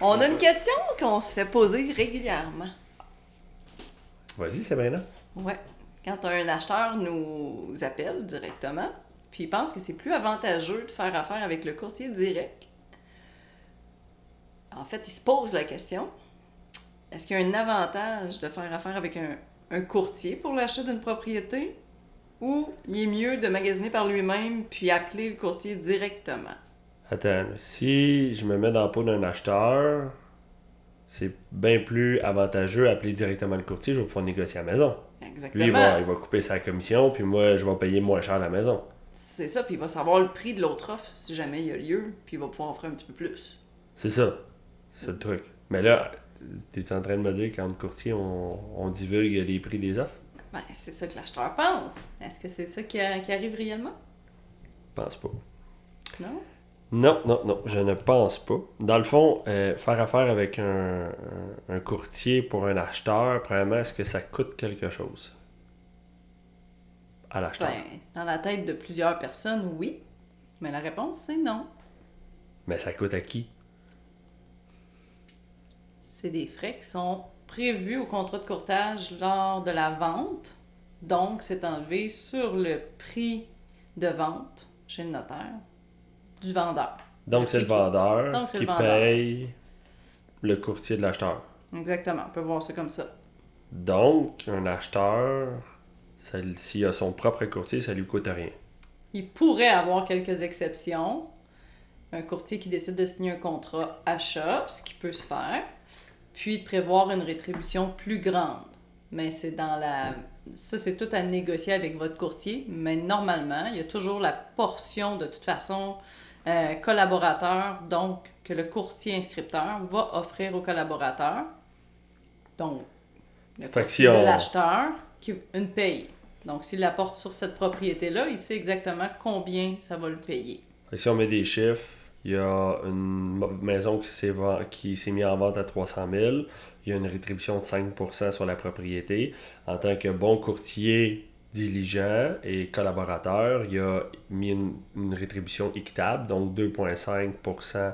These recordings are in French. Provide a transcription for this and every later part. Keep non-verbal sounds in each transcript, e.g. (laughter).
On a une question qu'on se fait poser régulièrement. Vas-y, Sabrina. Ouais. Quand un acheteur nous appelle directement, puis il pense que c'est plus avantageux de faire affaire avec le courtier direct, en fait, il se pose la question est-ce qu'il y a un avantage de faire affaire avec un, un courtier pour l'achat d'une propriété ou il est mieux de magasiner par lui-même puis appeler le courtier directement? Attends, si je me mets dans la peau d'un acheteur, c'est bien plus avantageux d'appeler directement le courtier, je vais pouvoir négocier à la maison. Exactement. Lui, il va, il va couper sa commission, puis moi, je vais payer moins cher la maison. C'est ça, puis il va savoir le prix de l'autre offre si jamais il y a lieu, puis il va pouvoir offrir un petit peu plus. C'est ça. C'est le truc. Mais là, tu es en train de me dire qu'en courtier, on, on divulgue les prix des offres? Ben, c'est ça que l'acheteur pense. Est-ce que c'est ça qui, a- qui arrive réellement? Je pense pas. Non? Non, non, non, je ne pense pas. Dans le fond, euh, faire affaire avec un, courtier pour un acheteur, premièrement, est-ce que ça coûte quelque chose? À l'acheteur? Ben, dans la tête de plusieurs personnes, oui. Mais la réponse, c'est non. Mais ça coûte à qui? C'est des frais qui sont prévus au contrat de courtage lors de la vente. Donc, c'est enlevé sur le prix de vente chez le notaire du vendeur. Donc, c'est le vendeur Donc, qui le vendeur. paye le courtier de l'acheteur. Exactement, on peut voir ça comme ça. Donc, un acheteur, s'il a son propre courtier, ça lui coûte rien. Il pourrait avoir quelques exceptions. Un courtier qui décide de signer un contrat achat, ce qui peut se faire, puis de prévoir une rétribution plus grande. Mais c'est dans la... Ça, c'est tout à négocier avec votre courtier, mais normalement, il y a toujours la portion, de toute façon, euh, collaborateur, donc que le courtier inscripteur va offrir au collaborateur. Donc, le Fait que courtier si on- de l'acheteur, une paye. Donc, s'il l'apporte sur cette propriété-là, il sait exactement combien ça va le payer. Que si on met des chiffres, il y a une maison qui s'est qui s'est mise en vente à 300 000. Il y a une rétribution de 5% sur la propriété. En tant que bon courtier diligent et collaborateur, il a mis une, une rétribution équitable, donc 2,5%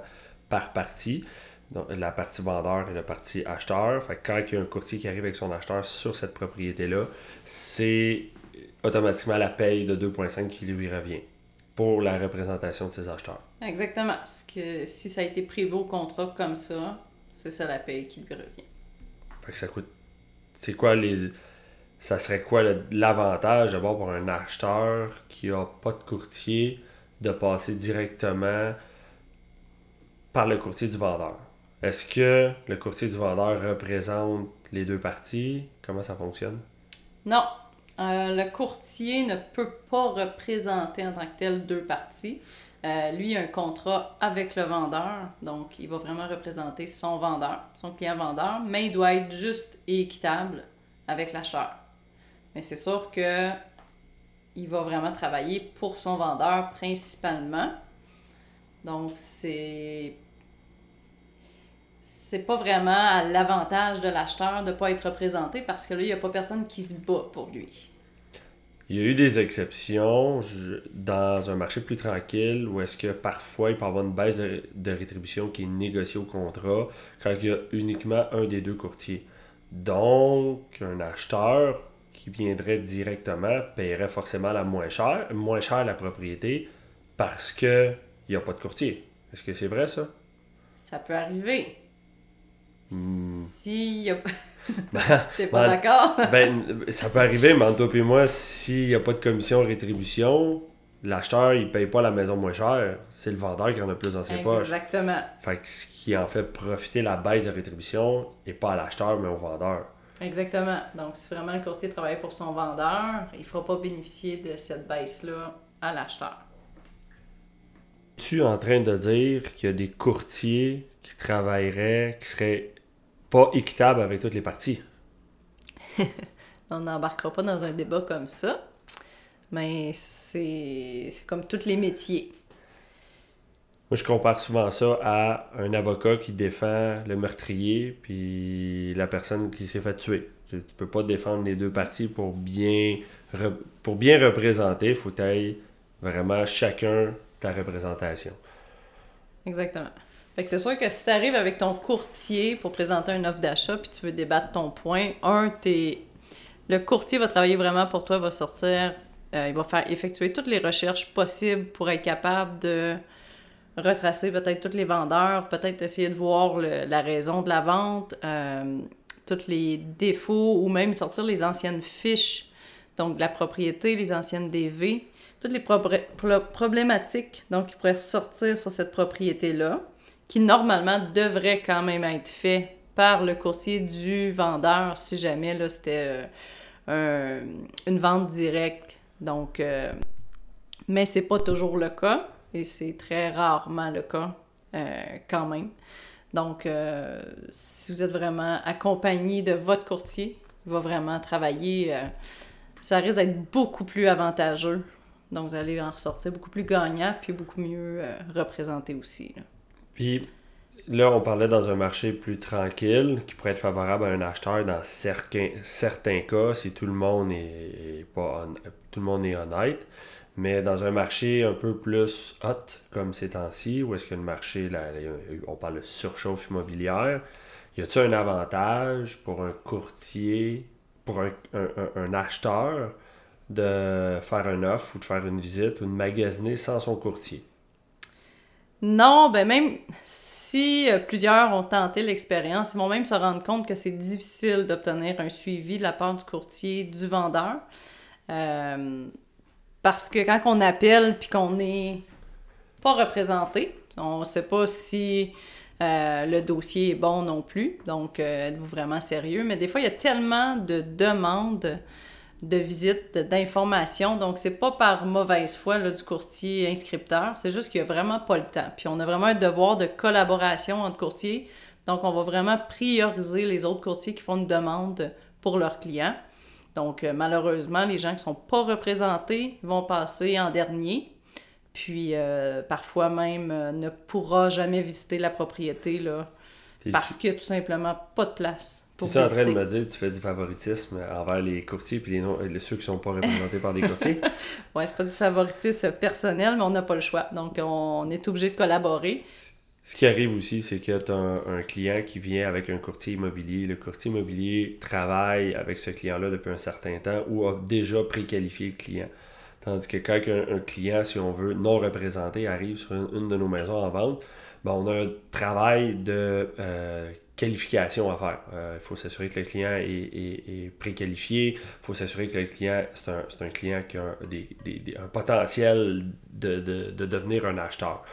par partie. Donc, la partie vendeur et la partie acheteur. Fait que quand il y a un courtier qui arrive avec son acheteur sur cette propriété-là, c'est automatiquement la paye de 2,5 qui lui revient pour la représentation de ses acheteurs. Exactement. Ce que, si ça a été prévu au contrat comme ça, c'est ça la paye qui lui revient. Fait que ça coûte. C'est quoi les. Ça serait quoi l'avantage d'abord pour un acheteur qui a pas de courtier de passer directement par le courtier du vendeur? Est-ce que le courtier du vendeur représente les deux parties? Comment ça fonctionne? Non, euh, le courtier ne peut pas représenter en tant que tel deux parties. Euh, lui a un contrat avec le vendeur, donc il va vraiment représenter son vendeur, son client vendeur, mais il doit être juste et équitable avec l'acheteur. Mais c'est sûr que il va vraiment travailler pour son vendeur principalement. Donc c'est c'est pas vraiment à l'avantage de l'acheteur de pas être représenté parce que là il y a pas personne qui se bat pour lui. Il y a eu des exceptions dans un marché plus tranquille où est-ce que parfois il peut avoir une baisse de rétribution qui est négociée au contrat quand il y a uniquement un des deux courtiers. Donc, un acheteur qui viendrait directement paierait forcément la moins chère, moins cher la propriété parce que il n'y a pas de courtier. Est-ce que c'est vrai ça? Ça peut arriver. Hmm. Si y a... (laughs) Ben, (laughs) t'es pas ben, d'accord, (laughs) Ben, ça peut arriver, mais entre toi et moi, s'il n'y a pas de commission rétribution, l'acheteur, il paye pas la maison moins chère. C'est le vendeur qui en a plus dans ses poches. exactement. Fait que ce qui en fait profiter la baisse de rétribution n'est pas à l'acheteur, mais au vendeur. Exactement. Donc, si vraiment le courtier travaille pour son vendeur, il ne fera pas bénéficier de cette baisse-là à l'acheteur. Tu es en train de dire qu'il y a des courtiers qui travailleraient, qui seraient pas équitables avec toutes les parties? (laughs) On n'embarquera pas dans un débat comme ça, mais c'est c'est comme tous les métiers. Moi, je compare souvent ça à un avocat qui défend le meurtrier puis la personne qui s'est fait tuer. Tu, tu peux pas défendre les deux parties pour bien, pour bien représenter. Il faut aies vraiment chacun ta représentation. Exactement. Fait que c'est sûr que si tu arrives avec ton courtier pour présenter une offre d'achat puis tu veux débattre ton point, un, t'es... le courtier va travailler vraiment pour toi, va sortir, euh, il va faire effectuer toutes les recherches possibles pour être capable de retracer peut-être tous les vendeurs, peut-être essayer de voir la raison de la vente, euh, tous les défauts ou même sortir les anciennes fiches, donc la propriété, les anciennes DV, toutes les problématiques donc, qui pourraient sortir sur cette propriété-là qui normalement devrait quand même être fait par le courtier du vendeur si jamais c'était euh, une vente directe. Donc, euh, mais pas toujours le cas et c'est très rarement le cas euh, quand même. Donc, si vous êtes vraiment accompagné de votre courtier, il va vraiment travailler, ça risque d'être beaucoup plus avantageux. Donc, vous allez en ressortir beaucoup plus gagnant puis beaucoup mieux représenté aussi. Puis là, on parlait dans un marché plus tranquille qui pourrait être favorable à un acheteur dans certains, certains cas si tout le monde est, pas tout le monde est honnête. Mais dans un marché un peu plus hot, comme ces temps-ci, où est-ce que le marché, on parle de surchauffe immobilière, y a-t-il un avantage pour un courtier, pour un, acheteur, de faire un offre ou de faire une visite ou de magasiner sans son courtier? Non, ben même si euh, plusieurs ont tenté l'expérience, ils vont même se rendre compte que c'est difficile d'obtenir un suivi de la part du courtier, du vendeur. Euh, parce que quand on appelle puis qu'on n'est pas représenté, on ne sait pas si euh, le dossier est bon non plus. Donc, êtes-vous vraiment sérieux? Mais des fois, il y a tellement de demandes de visite, d'informations. Donc, c'est pas par mauvaise foi du courtier inscripteur, c'est juste qu'il n'y a vraiment pas le temps. Puis, on a vraiment un devoir de collaboration entre courtiers. Donc, on va vraiment prioriser les autres courtiers qui font une demande pour leurs clients. Donc, euh, malheureusement, les gens qui ne sont pas représentés vont passer en dernier. Puis, euh, parfois même, euh, ne pourra jamais visiter la propriété là, parce qu'il n'y a tout simplement pas de place pour Tu es en train de me dire que tu fais du favoritisme envers les courtiers puis les, les ceux qui sont pas représentés par des courtiers? (laughs) Oui, c'est pas du favoritisme personnel, mais on n'a pas le choix. Donc, on est obligé de collaborer. Ce qui arrive aussi, c'est que tu un, client qui vient avec un courtier immobilier. Le courtier immobilier travaille avec ce client-là depuis un certain temps ou a déjà préqualifié le client. Tandis que quand un, client, si on veut, non représenté, arrive sur une de nos maisons en vente, ben, on a un travail de euh, qualification à faire. Il euh, faut s'assurer que le client est, est, préqualifié. Il faut s'assurer que le client, c'est un, client qui a un potentiel de, devenir un acheteur.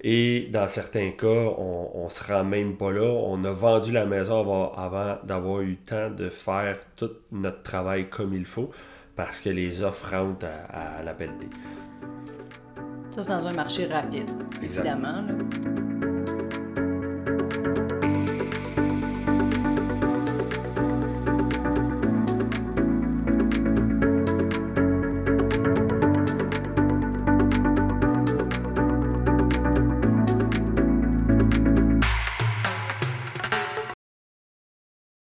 Et dans certains cas, on ne se rend même pas là. On a vendu la maison avant, d'avoir eu le temps de faire tout notre travail comme il faut parce que les offres rentrent à, la pelletée. Ça, c'est dans un marché rapide, évidemment.